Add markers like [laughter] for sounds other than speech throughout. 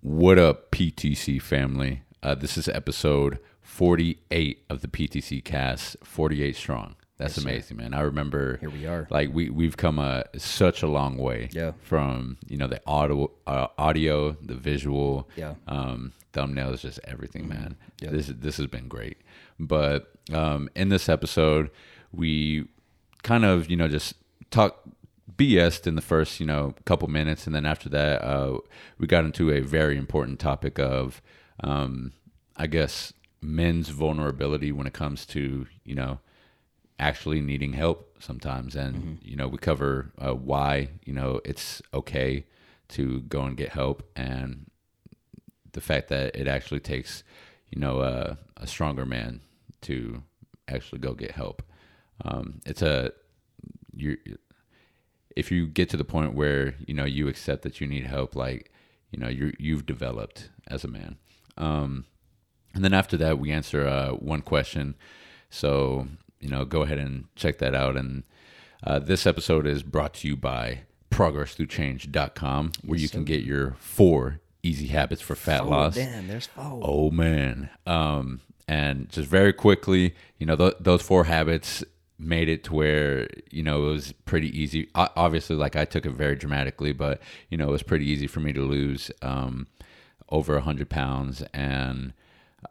What up, PTC family? Uh, this is episode 48 of the PTC cast, 48 strong. That's Yes, amazing, man. I remember Here we are. Like we we've come a such a long way. Yeah. From you know the audio, uh, audio, the visual, Yeah. um, thumbnails, just everything, man. Yeah. This this has been great. But um, in this episode, we kind of you know just talk BS in the first you know couple minutes, and then after that, uh, we got into a very important topic of, um, I guess, men's vulnerability when it comes to you know actually needing help sometimes. And you know we cover uh, why you know it's okay to go and get help and the fact that it actually takes you know a, a stronger man to actually go get help. Um, it's a you if you get to the point where you know you accept that you need help like you know you you've developed as a man. Um, and then after that we answer uh, one question. So you know go ahead and check that out. And uh, this episode is brought to you by progressthroughchange.com where you can get your four easy habits for fat Oh, loss. damn, there's four. Oh man. Um, and just very quickly, you know, th- those four habits made it to where you know it was pretty easy. O- obviously, like I took it very dramatically, but you know it was pretty easy for me to lose um, over a hundred pounds. And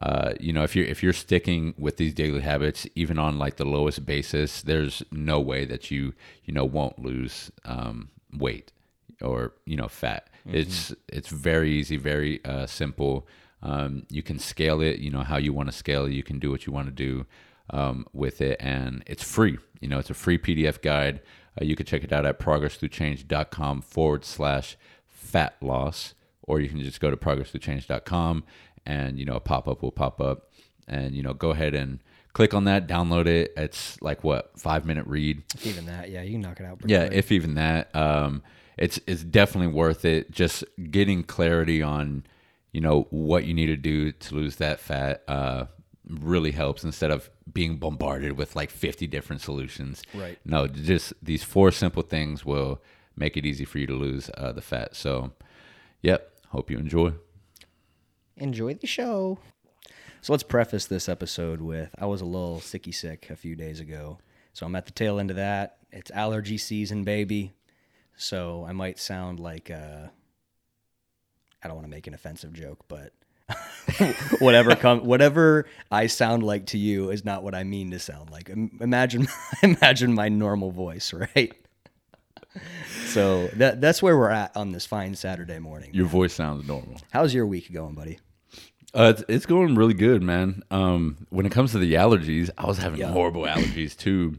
uh, you know, if you're if you're sticking with these daily habits, even on like the lowest basis, there's no way that you you know won't lose um, weight or you know fat. It's it's very easy, very uh, simple. Um, you can scale it, you know how you want to scale it. You can do what you want to do um, with it, and it's free. You know, it's a free PDF guide. Uh, you can check it out at progressthroughchange.com forward slash fat loss, or you can just go to progressthroughchange.com and you know a pop up will pop up, and you know go ahead and click on that, download it. It's like what five minute read. Even that, yeah, you can knock it out. Yeah, quick. if even that, um, it's it's definitely worth it. Just getting clarity on, you know, what you need to do to lose that fat uh, really helps instead of being bombarded with like fifty different solutions. Right. No, just these four simple things will make it easy for you to lose uh, the fat. So, yep. Hope you enjoy. enjoy the show. So let's preface this episode with I was a little sicky sick a few days ago. So I'm at the tail end of that. It's allergy season, baby. So I might sound like uh I don't want to make an offensive joke, but [laughs] whatever come whatever I sound like to you is not what I mean to sound like. Imagine [laughs] imagine my normal voice, right? So that that's where we're at on this fine Saturday morning. Your voice sounds normal. How's your week going, buddy? Uh, it's, it's going really good, man. Um, when it comes to the allergies, I was having Yeah. horrible allergies too,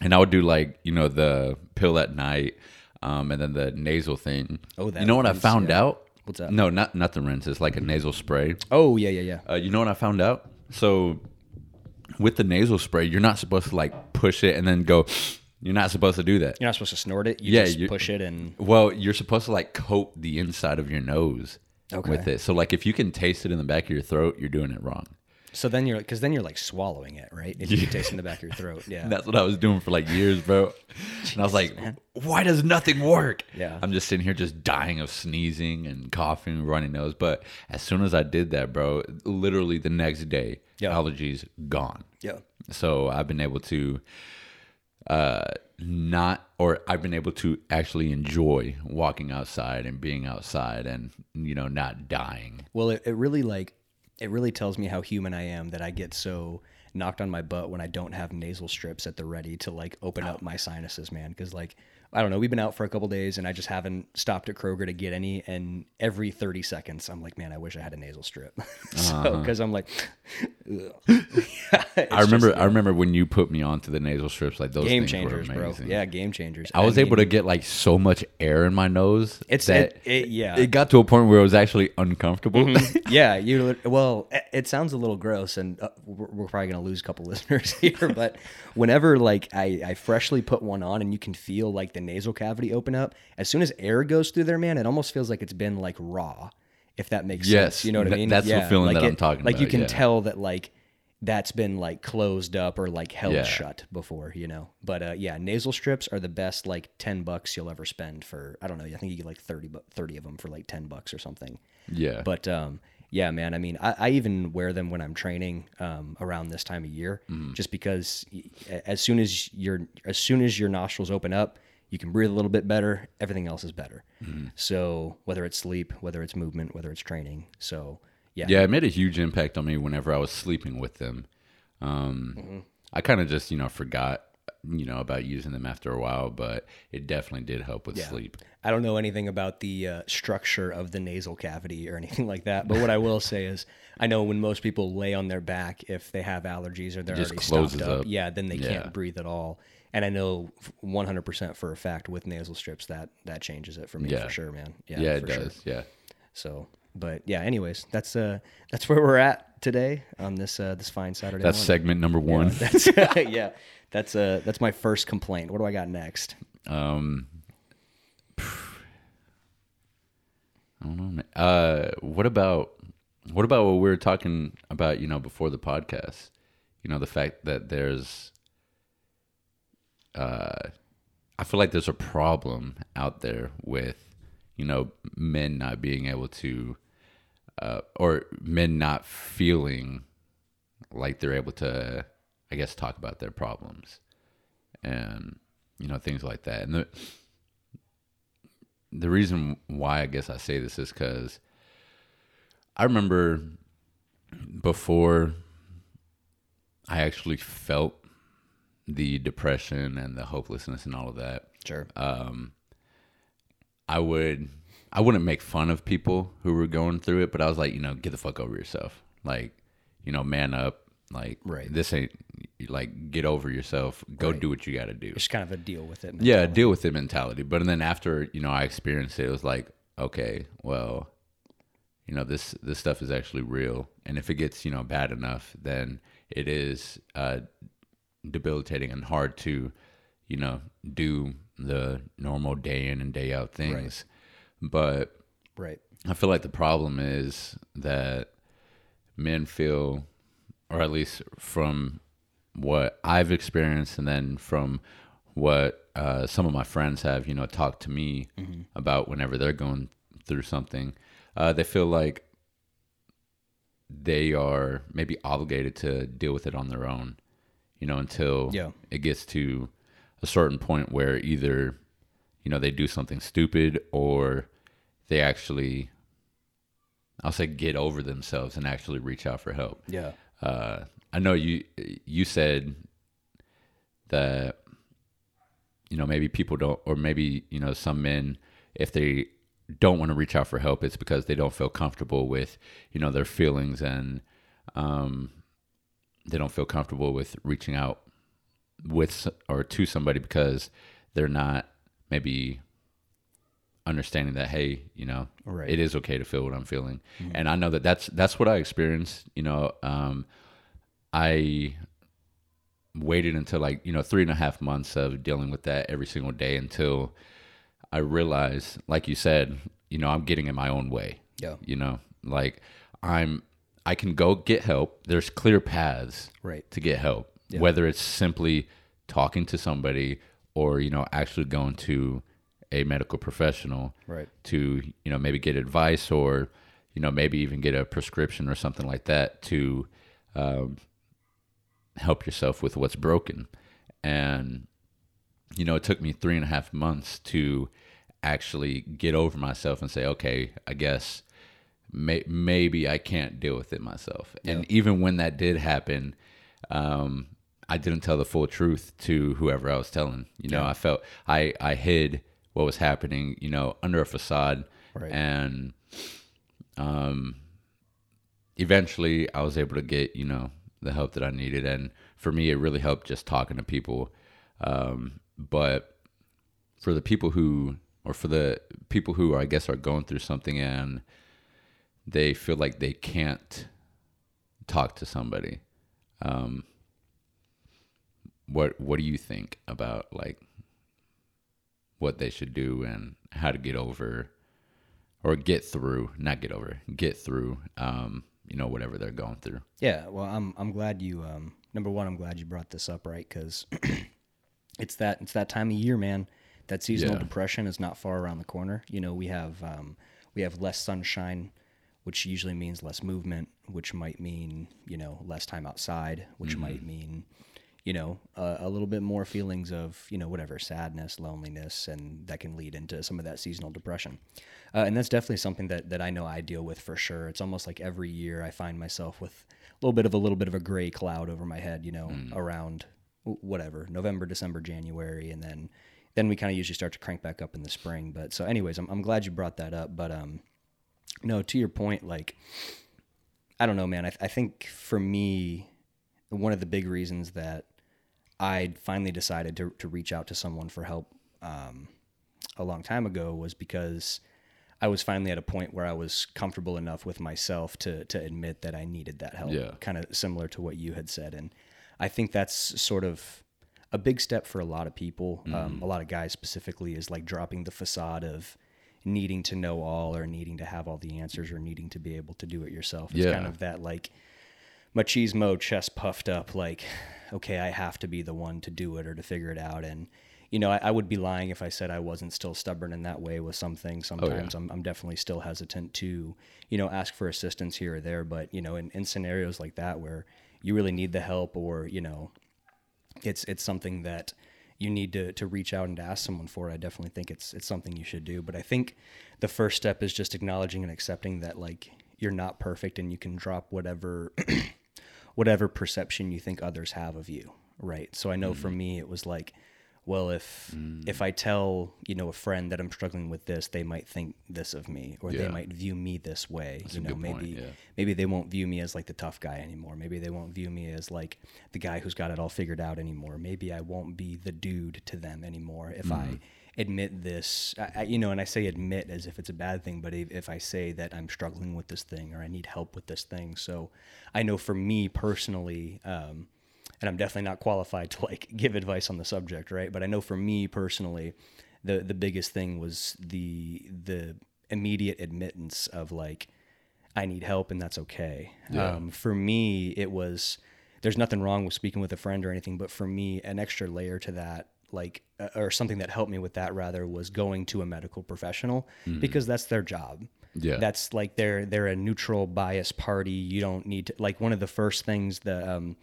and I would do like you know the pill at night, um, and then the nasal thing. Oh, that you know what I found yeah. out? What's that? No, not not the rinse. It's like a nasal spray. Oh yeah, yeah, yeah. Uh, you know what I found out? So with the nasal spray, you're not supposed to like push it and then go. [sniffs] You're not supposed to do that. You're not supposed to snort it. You Yeah, just push it and Well, you're supposed to like coat the inside of your nose Okay. with it. So like if you can taste it in the back of your throat, you're doing it wrong. So then you're like, because then you're like swallowing it, right? If you can taste in the back of your throat. [laughs] Yeah. That's what I was doing for like years, bro. and I was like, why does nothing work? Yeah. I'm just sitting here just dying of sneezing and coughing, runny nose. But as soon as I did that, bro, literally the next day, Yeah. allergies gone. yeah. So I've been able to uh not or I've been able to actually enjoy walking outside and being outside and you know not dying. Well, it, it really like it really tells me how human I am that I get so knocked on my butt when I don't have nasal strips at the ready to like open oh. up my sinuses, man. Because like I don't know, we've been out for a couple days and I just haven't stopped at Kroger to get any. And every thirty seconds, I'm like, man, I wish I had a nasal strip. [laughs] so because I'm like, [laughs] [laughs] I remember I remember when you put me onto the nasal strips like those game changers, bro. Yeah, game changers. I was mean, able to get like so much air in my nose. It's that it, it, yeah. it got to a point where it was actually uncomfortable. yeah, you. Well, it- it sounds a little gross, and uh, we're, we're probably gonna lose a couple listeners here. But whenever like I, I freshly put one on, and you can feel like the nasal cavity open up, as soon as air goes through there, man, it almost feels like it's been like raw. If that makes Yes, sense, you know what I mean? that's the feeling like that I'm talking Like you can yeah. tell that like that's been like closed up or like held Yeah. shut before, you know. But uh, yeah, nasal strips are the best like 10 bucks you'll ever spend for I don't know, I think you get like 30 bu- 30 of them for like 10 bucks or something. Yeah. But um, yeah, man. I mean, I, I even wear them when I'm training um, around this time of year, just because as soon as your as soon as your nostrils open up, you can breathe a little bit better. Everything else is better. So whether it's sleep, whether it's movement, whether it's training, so yeah, yeah, it made a huge impact on me whenever I was sleeping with them. Um, Mm-hmm. I kind of just, you know, forgot, you know, about using them after a while, but it definitely did help with sleep. I don't know anything about the uh, structure of the nasal cavity or [laughs] anything like that. But what I will say is, I know when most people lay on their back, if they have allergies or they're just already closes stopped up, up. yeah, then they Yeah. can't breathe at all. And I know 100% for a fact with nasal strips that that changes it for me Yeah. for sure, man. Yeah, Yeah, it for sure. does. Yeah. So, but yeah, anyways, that's uh that's where we're at today on this uh this fine Saturday. That's morning. segment number one. That's [laughs] [laughs] yeah. That's uh that's my first complaint. What do I got next? Um, I don't know. man. Uh, what about what about what we were talking about? You know, before the podcast. You know, the fact that there's. Uh, I feel like there's a problem out there with, you know, men not being able to, uh, or men not feeling like they're able to, I guess, talk about their problems, and you know things like that. And the the reason why I guess I say this is because I remember before I actually felt the depression and the hopelessness and all of that. Sure. Um, I would I wouldn't make fun of people who were going through it, but I was like, you know, get the fuck over yourself. Like, you know, man up. Like, Right. this ain't like get over yourself. Go do what you got to do. Just kind of a deal with it. Yeah, deal with the mentality. But and then after you know I experienced it, it was like, okay, well, you know this this stuff is actually real, and if it gets you know bad enough, then it is uh, debilitating and hard to, you know, do the normal day in and day out things. But Right. I feel like the problem is that men feel, or at least from what I've experienced, and then from what uh, some of my friends have, you know, talked to me about whenever they're going through something, uh, they feel like they are maybe obligated to deal with it on their own, you know, until Yeah. it gets to a certain point where either, you know, they do something stupid or they actually, I'll say, get over themselves and actually reach out for help. Yeah. Uh, I know you you said that you know maybe people don't, or maybe you know some men if they don't want to reach out for help, it's because they don't feel comfortable with you know their feelings and um, they don't feel comfortable with reaching out with or to somebody because they're not maybe understanding that hey you know Right. it is okay to feel what i'm feeling and i know that that's that's what i experienced you know um i waited until like you know three and a half months of dealing with that every single day until i realized like you said you know i'm getting in my own way Yeah. you know like i'm i can go get help there's clear paths Right. to get help whether it's simply talking to somebody or you know actually going to a medical professional Right. to you know maybe get advice or you know maybe even get a prescription or something like that to um, help yourself with what's broken and you know it took me three and a half months to actually get over myself and say okay i guess may- maybe i can't deal with it myself and even when that did happen um, i didn't tell the full truth to whoever i was telling you know i felt i i hid what was happening you know under a facade Right. and um eventually I was able to get, you know, the help that I needed. And for me, it really helped just talking to people. Um, but for the people who, or for the people who I guess are going through something and they feel like they can't talk to somebody, um, what what do you think about like what they should do and how to get over or get through, not get over, get through um, you know whatever they're going through. Yeah, well, I'm I'm glad you um number one, I'm glad you brought this up, right? Because [clears throat] it's that it's that time of year, man. That seasonal Yeah. depression is not far around the corner. You know, we have um we have less sunshine, which usually means less movement, which might mean you know less time outside, which might mean you know a, a little bit more feelings of you know whatever sadness, loneliness, and that can lead into some of that seasonal depression. Uh, and that's definitely something that that I know I deal with for sure. It's almost like every year I find myself with a little bit of a little bit of a gray cloud over my head, you know, around whatever November, December, January, and then then we kind of usually start to crank back up in the spring. But so, anyways, I'm I'm glad you brought that up. But um, no, to your point, like I don't know, man. I, I think for me, one of the big reasons that I finally decided to, to reach out to someone for help um, a long time ago was because I was finally at a point where I was comfortable enough with myself to to admit that I needed that help. Yeah. Kind of similar to what you had said, and I think that's sort of a big step for a lot of people. Um, a lot of guys specifically is like dropping the facade of needing to know all or needing to have all the answers or needing to be able to do it yourself. It's Yeah. kind of that like machismo chest puffed up like okay i have to be the one to do it or to figure it out and you know I, I would be lying if i said i wasn't still stubborn in that way with some things oh, sometimes I'm, I'm definitely still hesitant to you know ask for assistance here or there but you know in, in scenarios like that where you really need the help or you know it's it's something that you need to to reach out and to ask someone for. It. I definitely think it's it's something you should do. But I think the first step is just acknowledging and accepting that like you're not perfect and you can drop whatever [clears throat] whatever perception you think others have of you. Right. So I know for mm-hmm. me it was like, well if if I tell, you know, a friend that I'm struggling with this, they might think this of me or they might view me this way. you know, maybe yeah. maybe they won't view me as like the tough guy anymore. Maybe they won't view me as like the guy who's got it all figured out anymore. Maybe I won't be the dude to them anymore if I admit this. I, I- you know, and I say admit as if it's a bad thing, but if, if I say that I'm struggling with this thing or I need help with this thing, so I know for me personally. Um, and I'm definitely not qualified [laughs] to like give advice on the subject, right? But I know for me personally, the the biggest thing was the the immediate admittance of like I need help and that's okay. Um, for me, it was there's nothing wrong with speaking with a friend or anything, but for me, an extra layer to that, like uh, or something that helped me with that rather was going to a medical professional because that's their job. Yeah. That's like they're they're a neutral bias party. You don't need to like one of the first things the um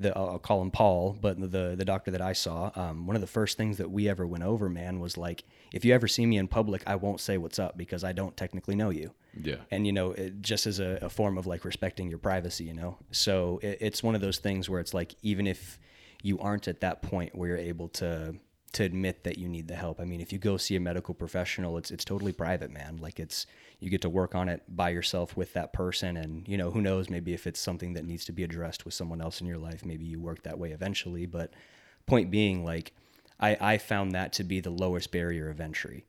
the I'll call him Paul, but the the doctor that I saw, um, one of the first things that we ever went over, man, was like if you ever see me in public, I won't say what's up because I don't technically know you. Yeah. and you know it just as a, a form of like respecting your privacy you know? So it, it's one of those things where it's like even if you aren't at that point where you're able to to admit that you need the help i mean if you go see a medical professional it's it's totally private man. Like it's you get to work on it by yourself with that person. And you know who knows maybe if it's something that needs to be addressed with someone else in your life maybe you work that way eventually. But point being like i i found that to be the lowest barrier of entry.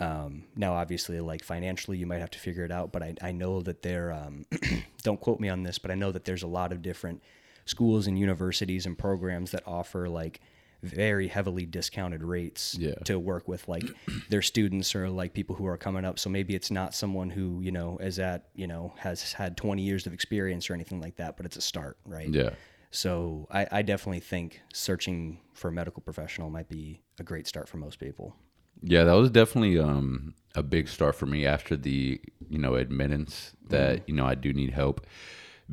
Um, now, obviously, like financially, you might have to figure it out, but I, I know that there, um, [clears throat] don't quote me on this, but I know that there's a lot of different schools and universities and programs that offer like very heavily discounted rates Yeah. to work with like [clears throat] their students or like people who are coming up. So maybe it's not someone who, you know, is at, you know, has had 20 years of experience or anything like that, but it's a start, right? Yeah. So I, I definitely think searching for a medical professional might be a great start for most people. Yeah, that was definitely um, a big start for me after the you know admittance that you know I do need help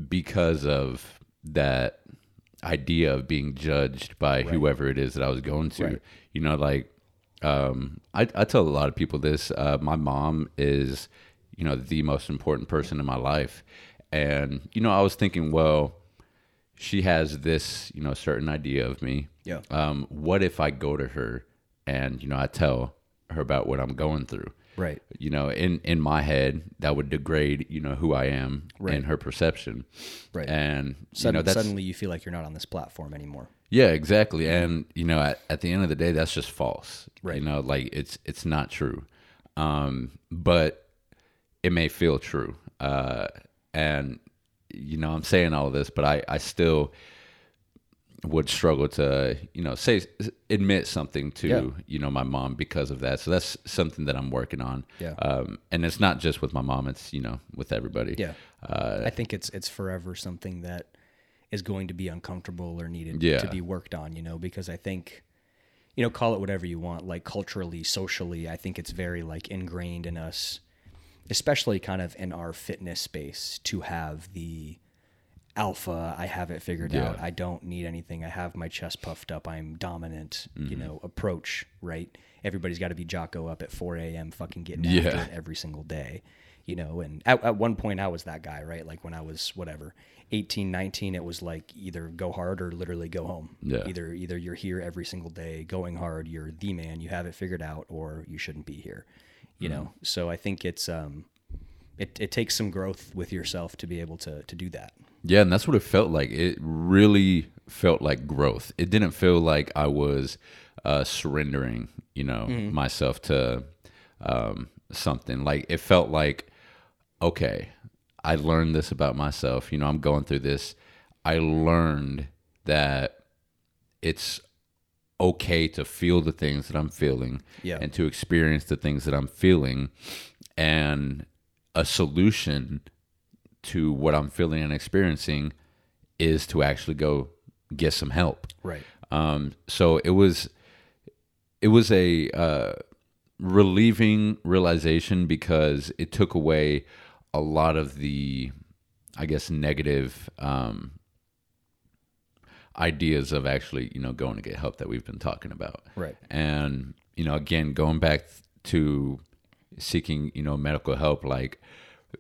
because of that idea of being judged by whoever it is that I was going to. Right. You know, like um, I, I tell a lot of people this. Uh, my mom is you know the most important person in my life, and you know I was thinking, well, she has this you know certain idea of me Yeah. um, what if I go to her and you know I tell her about what I'm going through? Right. You know, in in my head, that would degrade you know who I am Right. in her perception, Right. And you know suddenly you feel like you're not on this platform anymore. yeah, exactly. And you know, at, at the end of the day, that's just false. Right. You know, like it's it's not true. Um, but it may feel true. Uh, and you know, I'm saying all this, but I I still would struggle to you know say admit something to Yeah. you know my mom because of that. So that's something that I'm working on. Yeah. Um, and it's not just with my mom; it's you know with everybody. Yeah. Uh, I think it's it's forever something that is going to be uncomfortable or needed Yeah. to be worked on, you know, because I think you know, call it whatever you want, like culturally, socially, I think it's very like ingrained in us, especially kind of in our fitness space to have the alpha, I have it figured Yeah. out. I don't need anything. I have my chest puffed up. I'm dominant, Mm-hmm. you know, approach, right? Everybody's got to be Jocko up at 4 a.m. fucking getting Yeah. after it every single day, you know. And at, at one point, I was that guy, right? Like when I was whatever, 18, 19, it was like either go hard or literally go home. Yeah. Either either you're here every single day going hard, you're the man, you have it figured out, or you shouldn't be here, you know. So I think it's um, it it takes some growth with yourself to be able to to do that. Yeah, and that's what it felt like. It really felt like growth. It didn't feel like I was uh, surrendering, you know, myself to um, something. Like it felt like, okay, I learned this about myself. You know, I'm going through this. I learned that it's okay to feel the things that I'm feeling Yeah. and to experience the things that I'm feeling. And a solution to what I'm feeling and experiencing is to actually go get some help. Right. Um, so it was it was a uh, relieving realization because it took away a lot of the, I guess, negative um, ideas of actually you know going to get help that we've been talking about. Right. And you know, again, going back to seeking you know medical help, like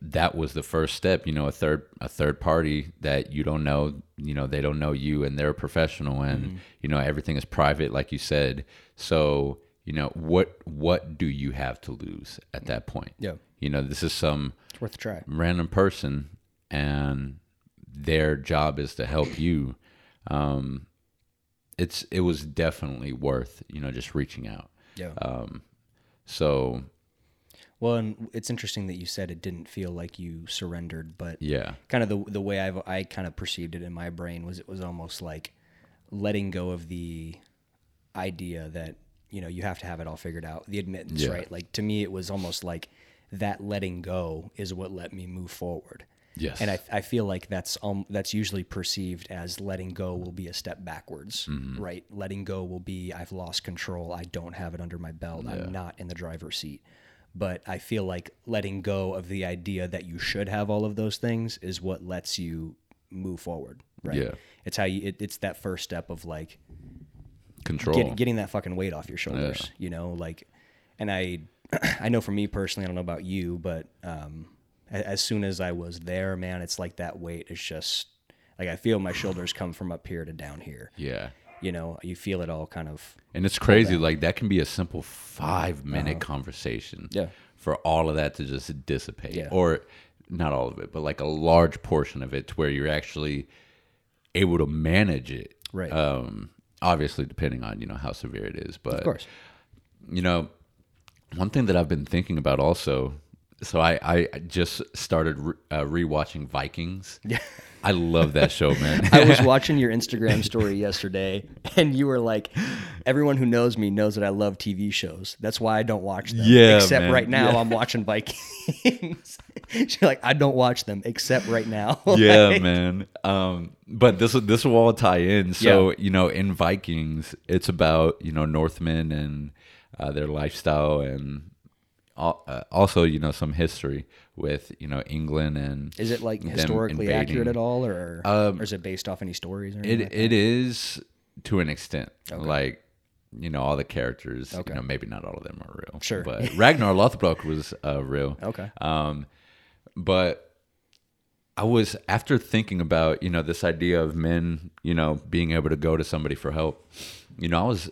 that was the first step. You know, a third a third party that you don't know, you know, they don't know you, and they're a professional, and you know everything is private, like you said. So you know what what do you have to lose at that point? Yeah. You know, this is some It's worth a try. random person and their job is to help you um it's it was definitely worth you know just reaching out Yeah. um so well, and it's interesting that you said it didn't feel like you surrendered, but yeah. kind of the the way I've I kind of perceived it in my brain was it was almost like letting go of the idea that you know you have to have it all figured out the admittance Yeah. right? Like to me it was almost like that letting go is what let me move forward. Yes. And I, I feel like that's um that's usually perceived as letting go will be a step backwards Mm-hmm. right? Letting go will be i've lost control. I don't have it under my belt. I'm not in the driver's seat but i feel like letting go of the idea that you should have all of those things is what lets you move forward right? Yeah. it's how you it, it's that first step of like control. Get, getting that fucking weight off your shoulders you know? Like and i [clears throat] i know for me personally i don't know about you but um as soon as i was there man it's like that weight is just like i feel my shoulders come from up here to down here. Yeah you know you feel it all kind of and it's crazy like that can be a simple five minute conversation Uh-huh. Yeah. for all of that to just dissipate Yeah. or not all of it but like a large portion of it to where you're actually able to manage it Right. um obviously depending on you know how severe it is but of course you know one thing that i've been thinking about also so i i just started re- uh, rewatching vikings Yeah. i love that show [laughs] man I was watching your Instagram story yesterday, and you were like, "Everyone who knows me knows that I love TV shows. That's why I don't watch them. Yeah, except man. right now, Yeah. I'm watching Vikings." [laughs] She's like, "I don't watch them except right now." [laughs] yeah Like, man um but this this will all tie in so Yeah. you know in vikings it's about you know northmen and uh, their lifestyle and uh, also you know some history with you know england and Is it like historically accurate at all, or, Um, or is it based off any stories? Or anything It like it is to an extent. Okay. Like you know, all the characters. Okay. You know, maybe not all of them are real. Sure. but [laughs] Ragnar Lothbrok was uh, real. Okay. Um, but I was after thinking about you know this idea of men you know being able to go to somebody for help. You know, I was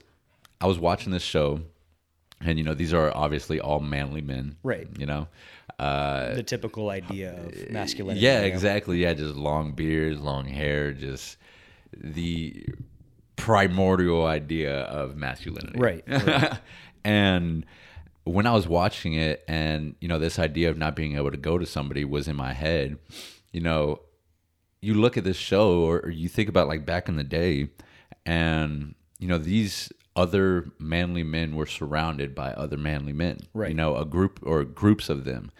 I was watching this show, and you know these are obviously all manly men, Right. You know, uh, the typical idea of masculinity. yeah, exactly. Yeah, just long beards, long hair, just the primordial idea of masculinity. [laughs] Right, and when I was watching it and, you know, this idea of not being able to go to somebody was in my head, you know, you look at this show or, or you think about like back in the day and you know these other manly men were surrounded by other manly men Right. you know a group or groups of them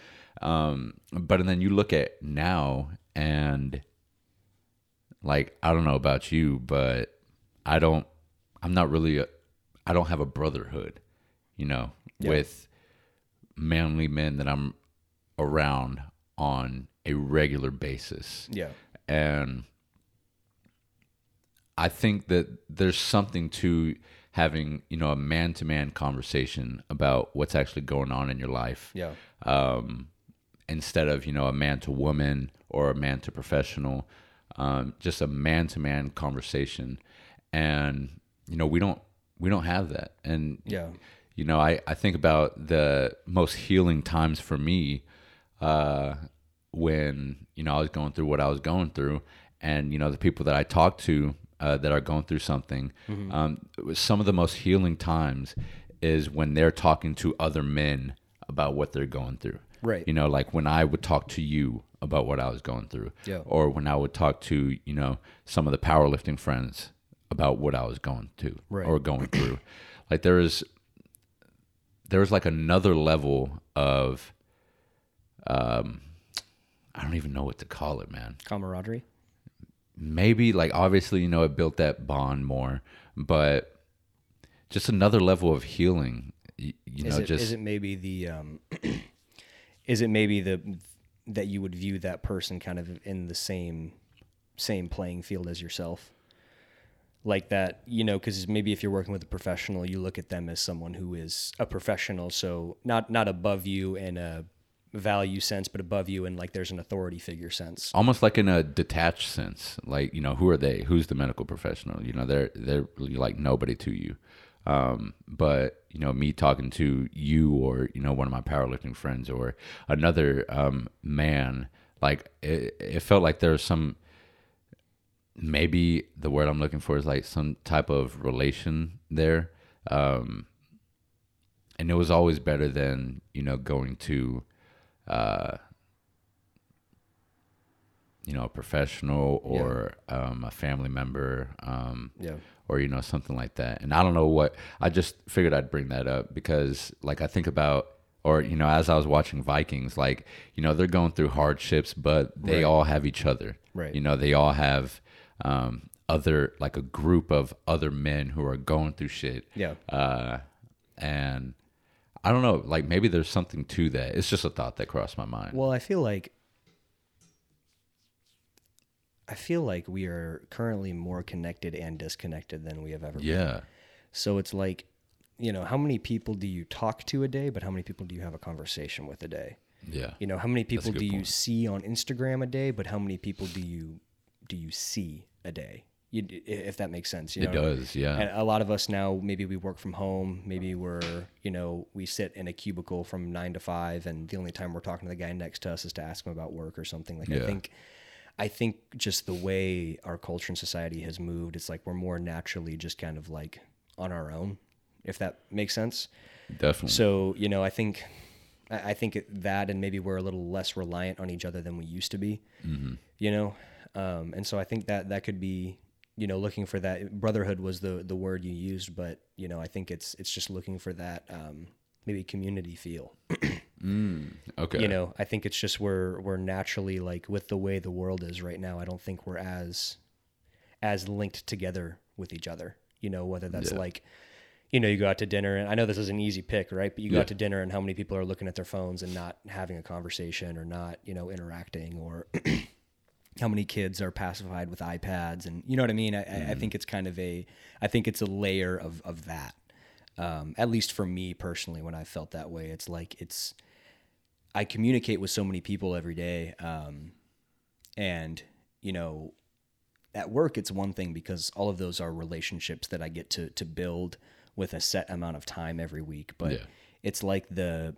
um but and then you look at now and like i don't know about you but i don't i'm not really a, i don't have a brotherhood you know Yeah. with manly men that i'm around on a regular basis Yeah. and I think that there's something to having you know a man to man conversation about what's actually going on in your life Yeah. um, instead of you know a man to woman or a man to professional um, just a man to man conversation and you know we don't we don't have that and Yeah. you know I, I think about the most healing times for me uh, when you know I was going through what I was going through and you know the people that I talked to uh, that are going through something um, it was some of the most healing times is when they're talking to other men about what they're going through Right. you know like when I would talk to you about what I was going through Yeah. or when I would talk to you know some of the powerlifting friends about what I was going to Right. or going through [clears throat] like there is there's like another level of um I don't even know what to call it, man. Camaraderie. Maybe like obviously, you know, it built that bond more, but just another level of healing. You, you is know, it, just is it maybe the um, [clears throat] is it maybe the that you would view that person kind of in the same same playing field as yourself like that you know because maybe if you're working with a professional you look at them as someone who is a professional so not not above you in a value sense but above you and like there's an authority figure sense almost like in a detached sense. Like, you know, who are they? Who's the medical professional? You know, they're they're like nobody to you. Um, but you know, me talking to you or you know one of my powerlifting friends or another um, man, like it, it felt like there was some. Maybe the word I'm looking for is like some type of relation there, um, and it was always better than you know going to. Uh, you know, a professional or um, a family member, um, yeah or you know, something like that. And I don't know what. I just figured I'd bring that up because, like, I think about, or you know, as I was watching Vikings, like, you know, they're going through hardships, but they Right. all have each other. Right. You know, they all have um, other, like, a group of other men who are going through shit. yeah Uh, and I don't know, like, maybe there's something to that. It's just a thought that crossed my mind. Well, I feel like I feel like we are currently more connected and disconnected than we have ever been. yeah. So it's like, you know, how many people do you talk to a day, but how many people do you have a conversation with a day? Yeah. You know, how many people do you see on Instagram a day, but how many people do you do you see a day? You, if that makes sense, you It know? does. Yeah. And a lot of us now, maybe we work from home. Maybe we're, you know, we sit in a cubicle from nine to five, and the only time we're talking to the guy next to us is to ask him about work or something. Like I think, I think just the way our culture and society has moved, it's like we're more naturally just kind of like on our own, if that makes sense. Definitely. So you know, I think, I think that, and maybe we're a little less reliant on each other than we used to be. You know, um, and so I think that that could be, you know, looking for that brotherhood was the the word you used, but you know, I think it's it's just looking for that um, maybe community feel. okay. You know, I think it's just we're we're naturally like with the way the world is right now. I don't think we're as as linked together with each other. You know, whether that's Yeah. like, you know, you go out to dinner, and I know this is an easy pick, right? But you go Yeah. out to dinner, and how many people are looking at their phones and not having a conversation or not, you know, interacting, or how many kids are pacified with iPads, and you know what I mean? I, I I think it's kind of a, I think it's a layer of of that. Um, at least for me personally, when I felt that way, it's like it's. I communicate with so many people every day, um, and you know, at work it's one thing because all of those are relationships that I get to to build with a set amount of time every week. But Yeah. it's like the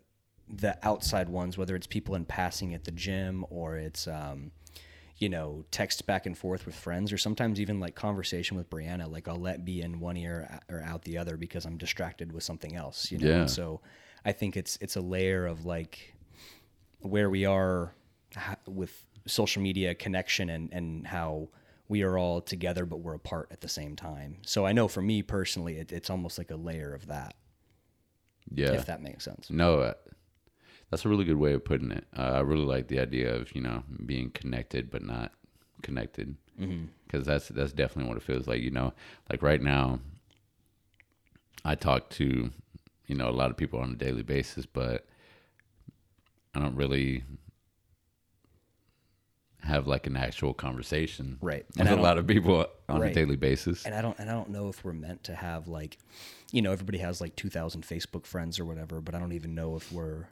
the outside ones, whether it's people in passing at the gym or it's um, you know, text back and forth with friends, or sometimes even like conversation with Brianna. Like I'll let be in one ear or out the other because I'm distracted with something else. You know, Yeah. And so I think it's it's a layer of like where we are with social media connection and and how we are all together, but we're apart at the same time. So I know for me personally, it, it's almost like a layer of that, Yeah. if that makes sense. No, that's a really good way of putting it. Uh, I really like the idea of you know being connected but not connected because that's that's definitely what it feels like. You know, like right now, I talk to you know a lot of people on a daily basis, but I don't really have like an actual conversation Right. with And a lot of people on Right. a daily basis. and I don't and I don't know if we're meant to have like you know everybody has like 2000 Facebook friends or whatever but I don't even know if we're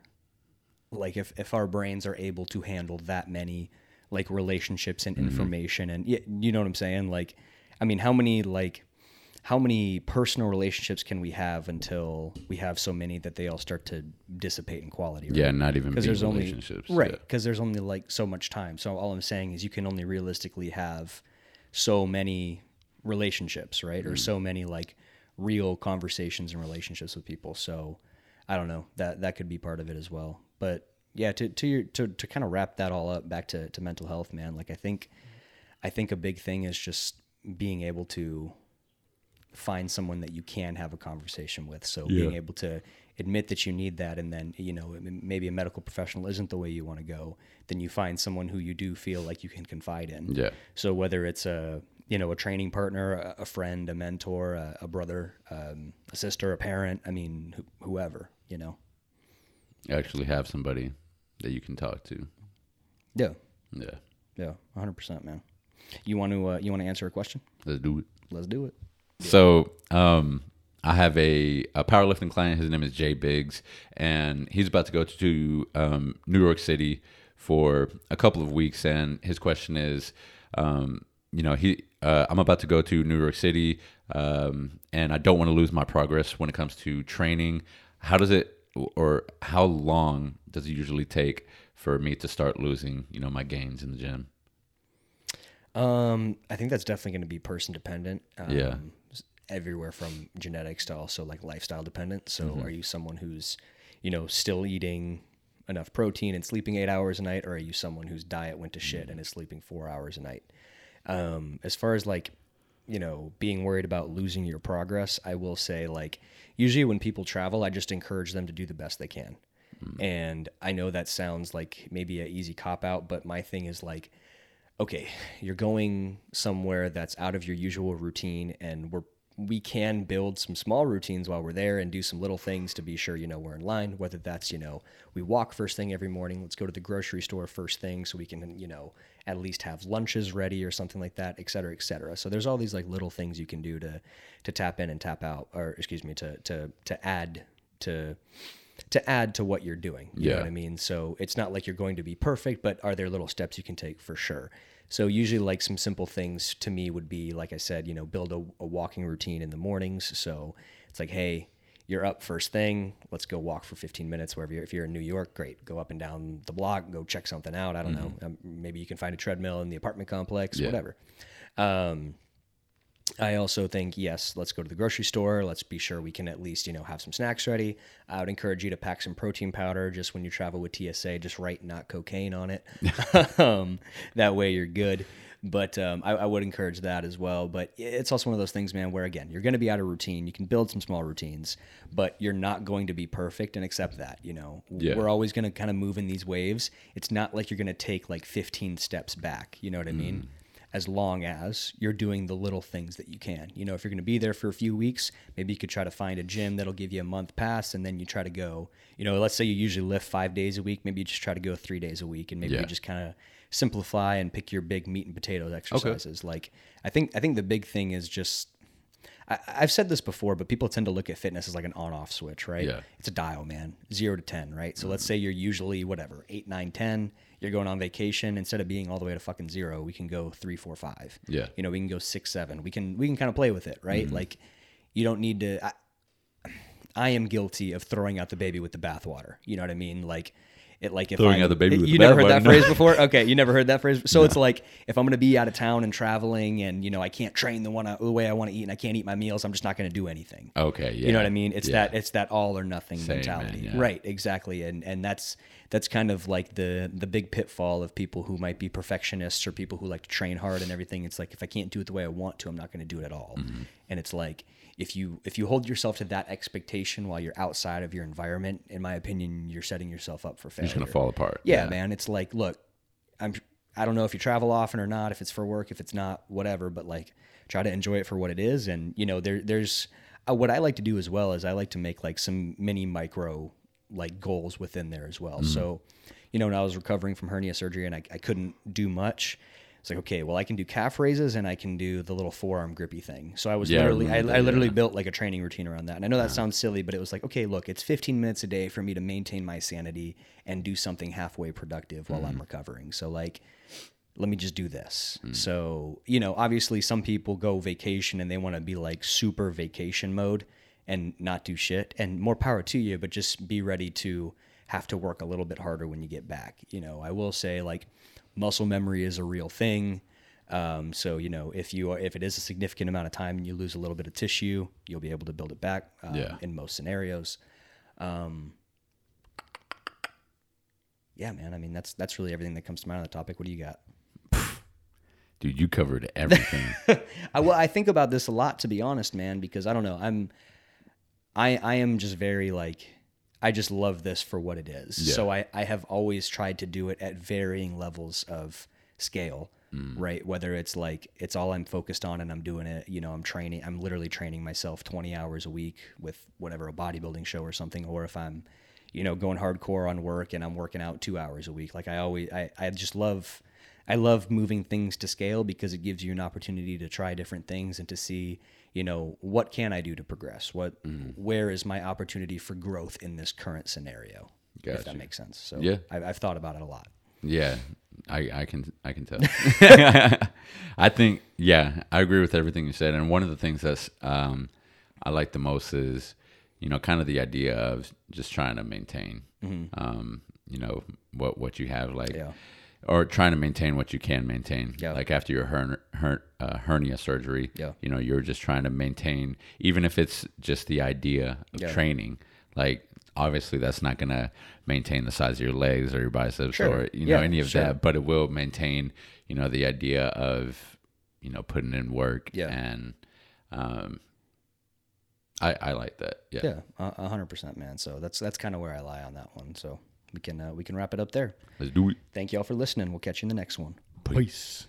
like if if our brains are able to handle that many like relationships and information and y- you know what I'm saying like I mean how many like how many personal relationships can we have until we have so many that they all start to dissipate in quality right? yeah, not even because there's only relationships. right Yeah. because there's only like so much time so all i'm saying is you can only realistically have so many relationships right Mm. or so many like real conversations and relationships with people so i don't know that that could be part of it as well but yeah to to your to, to kind of wrap that all up back to, to mental health man like i think i think a big thing is just being able to find someone that you can have a conversation with. So being able to admit that you need that, and then you know maybe a medical professional isn't the way you want to go, then you find someone who you do feel like you can confide in. Yeah. So whether it's a you know a training partner, a, a friend, a mentor, a, a brother, um, a sister, a parent, I mean wh- whoever, you know. Actually have somebody that you can talk to. Yeah. Yeah, Yeah. 100%, man. You want to uh, you want to answer a question? let's do it. Let's do it. So, um, I have a, a powerlifting client. His name is Jay Biggs, and he's about to go to um, New York City for a couple of weeks. And his question is, um, you know, he uh, I'm about to go to New York City, um, and I don't want to lose my progress when it comes to training. How does it, or how long does it usually take for me to start losing, you know, my gains in the gym? Um, I think that's definitely going to be person dependent. Um, Yeah. Everywhere from genetics to also like lifestyle dependent. So, Mm-hmm. are you someone who's, you know, still eating enough protein and sleeping eight hours a night, or are you someone whose diet went to shit and is sleeping four hours a night? Um, as far as like, you know, being worried about losing your progress, I will say like, usually when people travel, I just encourage them to do the best they can. Hmm. And I know that sounds like maybe an easy cop out, but my thing is like, okay, you're going somewhere that's out of your usual routine, and we're we can build some small routines while we're there and do some little things to be sure you know we're in line. Whether that's you know we walk first thing every morning, let's go to the grocery store first thing so we can you know at least have lunches ready or something like that, et cetera, et cetera. So there's all these like little things you can do to to tap in and tap out, or excuse me, to to to add to to add to what you're doing. You know Yeah. what I mean? So it's not like you're going to be perfect, but are there little steps you can take for sure? So usually like some simple things to me would be, like I said, you know, build a, a walking routine in the mornings. So it's like, hey, you're up first thing. Let's go walk for 15 minutes wherever you're. If you're in New York, great. Go up and down the block, go check something out. I don't know. Um, maybe you can find a treadmill in the apartment complex, Yeah. whatever. Um, I also think yes, let's go to the grocery store. Let's be sure we can at least you know have some snacks ready. I would encourage you to pack some protein powder just when you travel with TSA. Just write not cocaine on it. [laughs] um, that way you're good. But um, I, I would encourage that as well. But it's also one of those things, man, where again you're going to be out of routine. You can build some small routines, but you're not going to be perfect and accept that. You know, Yeah. we're always going to kind of move in these waves. It's not like you're going to take like 15 steps back. You know what I mean? As long as you're doing the little things that you can. You know, if you're going to be there for a few weeks, maybe you could try to find a gym that'll give you a month pass and then you try to go, you know, let's say you usually lift 5 days a week, maybe you just try to go 3 days a week and maybe Yeah. you just kind of simplify and pick your big meat and potatoes exercises. Like I think I think the big thing is just I, I've said this before, but people tend to look at fitness as like an on-off switch, right? Yeah. It's a dial, man, zero to ten, right? So Mm-hmm. let's say you're usually whatever eight, nine, ten. You're going on vacation. Instead of being all the way to fucking zero, we can go three, four, five. Yeah. You know, we can go six, seven. We can we can kind of play with it, right? Mm-hmm. Like, you don't need to. I, I am guilty of throwing out the baby with the bathwater. You know what I mean? Like. It, like if Throwing I'm- out the baby with you the never heard that No. phrase before? [laughs] Okay, you never heard that phrase. So it's like if I'm going to be out of town and traveling, and you know I can't train the one I, the way I want to eat, and I can't eat my meals, I'm just not going to do anything. Okay, yeah. You know what I mean? It's Yeah. that it's that all or nothing Same, mentality. man, yeah. Right, exactly. And and that's that's kind of like the the big pitfall of people who might be perfectionists or people who like to train hard and everything. It's like if I can't do it the way I want to, I'm not going to do it at all. Mm-hmm. And it's like if you if you hold yourself to that expectation while you're outside of your environment, in my opinion, you're setting yourself up for failure. It's gonna fall apart. Yeah, man. It's like, look, I'm I don't know if you travel often or not, if it's for work, if it's not, whatever, but like try to enjoy it for what it is. And you know, there there's uh, what I like to do as well is I like to make like some mini micro like goals within there as well. So, you know, when I was recovering from hernia surgery and I, I couldn't do much, it's like, okay, well, I can do calf raises and I can do the little forearm grippy thing. So I was Yeah, literally, I, I that, literally yeah. built like a training routine around that. And I know that sounds silly, but it was like, okay, look, it's 15 minutes a day for me to maintain my sanity and do something halfway productive while Mm-hmm. I'm recovering. So like, let me just do this. Mm. So, you know, obviously some people go vacation and they want to be like super vacation mode and not do shit and more power to you, but just be ready to have to work a little bit harder when you get back. You know, I will say like muscle memory is a real thing. Um, so you know, if you are, if it is a significant amount of time and you lose a little bit of tissue, you'll be able to build it back. Um, Yeah. In most scenarios. Um, yeah, man. I mean, that's that's really everything that comes to mind on the topic. What do you got? [laughs] Dude, you covered everything. [laughs] I, well, I think about this a lot, to be honest, man, because I don't know. I'm, I, I am just very like, I just love this for what it is. Yeah. So I, I have always tried to do it at varying levels of scale, Mm. right? Whether it's like it's all I'm focused on and I'm doing it, you know, I'm training, I'm literally training myself 20 hours a week with whatever a bodybuilding show or something, or if I'm, you know, going hardcore on work and I'm working out two hours a week. Like I always, I, I just love, I love moving things to scale because it gives you an opportunity to try different things and to see, you know, what can I do to progress? What, Mm. where is my opportunity for growth in this current scenario? If that makes sense. So Yeah. I've, I've thought about it a lot. Yeah, I, I can I can tell. [laughs] [laughs] I think yeah, I agree with everything you said. And one of the things that's um, I like the most is you know kind of the idea of just trying to maintain um, you know what what you have like Yeah. Or trying to maintain what you can maintain. Yeah. Like after your her, her, uh, hernia surgery, Yeah. you know you're just trying to maintain even if it's just the idea of Yeah. training. Like obviously that's not going to maintain the size of your legs or your biceps Sure. or you know Yeah, any of sure. that but it will maintain you know the idea of you know putting in work Yeah. and um i i like that yeah, Yeah, hundred percent, man. So that's that's kind of where I lie on that one. So we can uh, we can wrap it up there. let's do it Thank you all for listening. We'll catch you in the next one. peace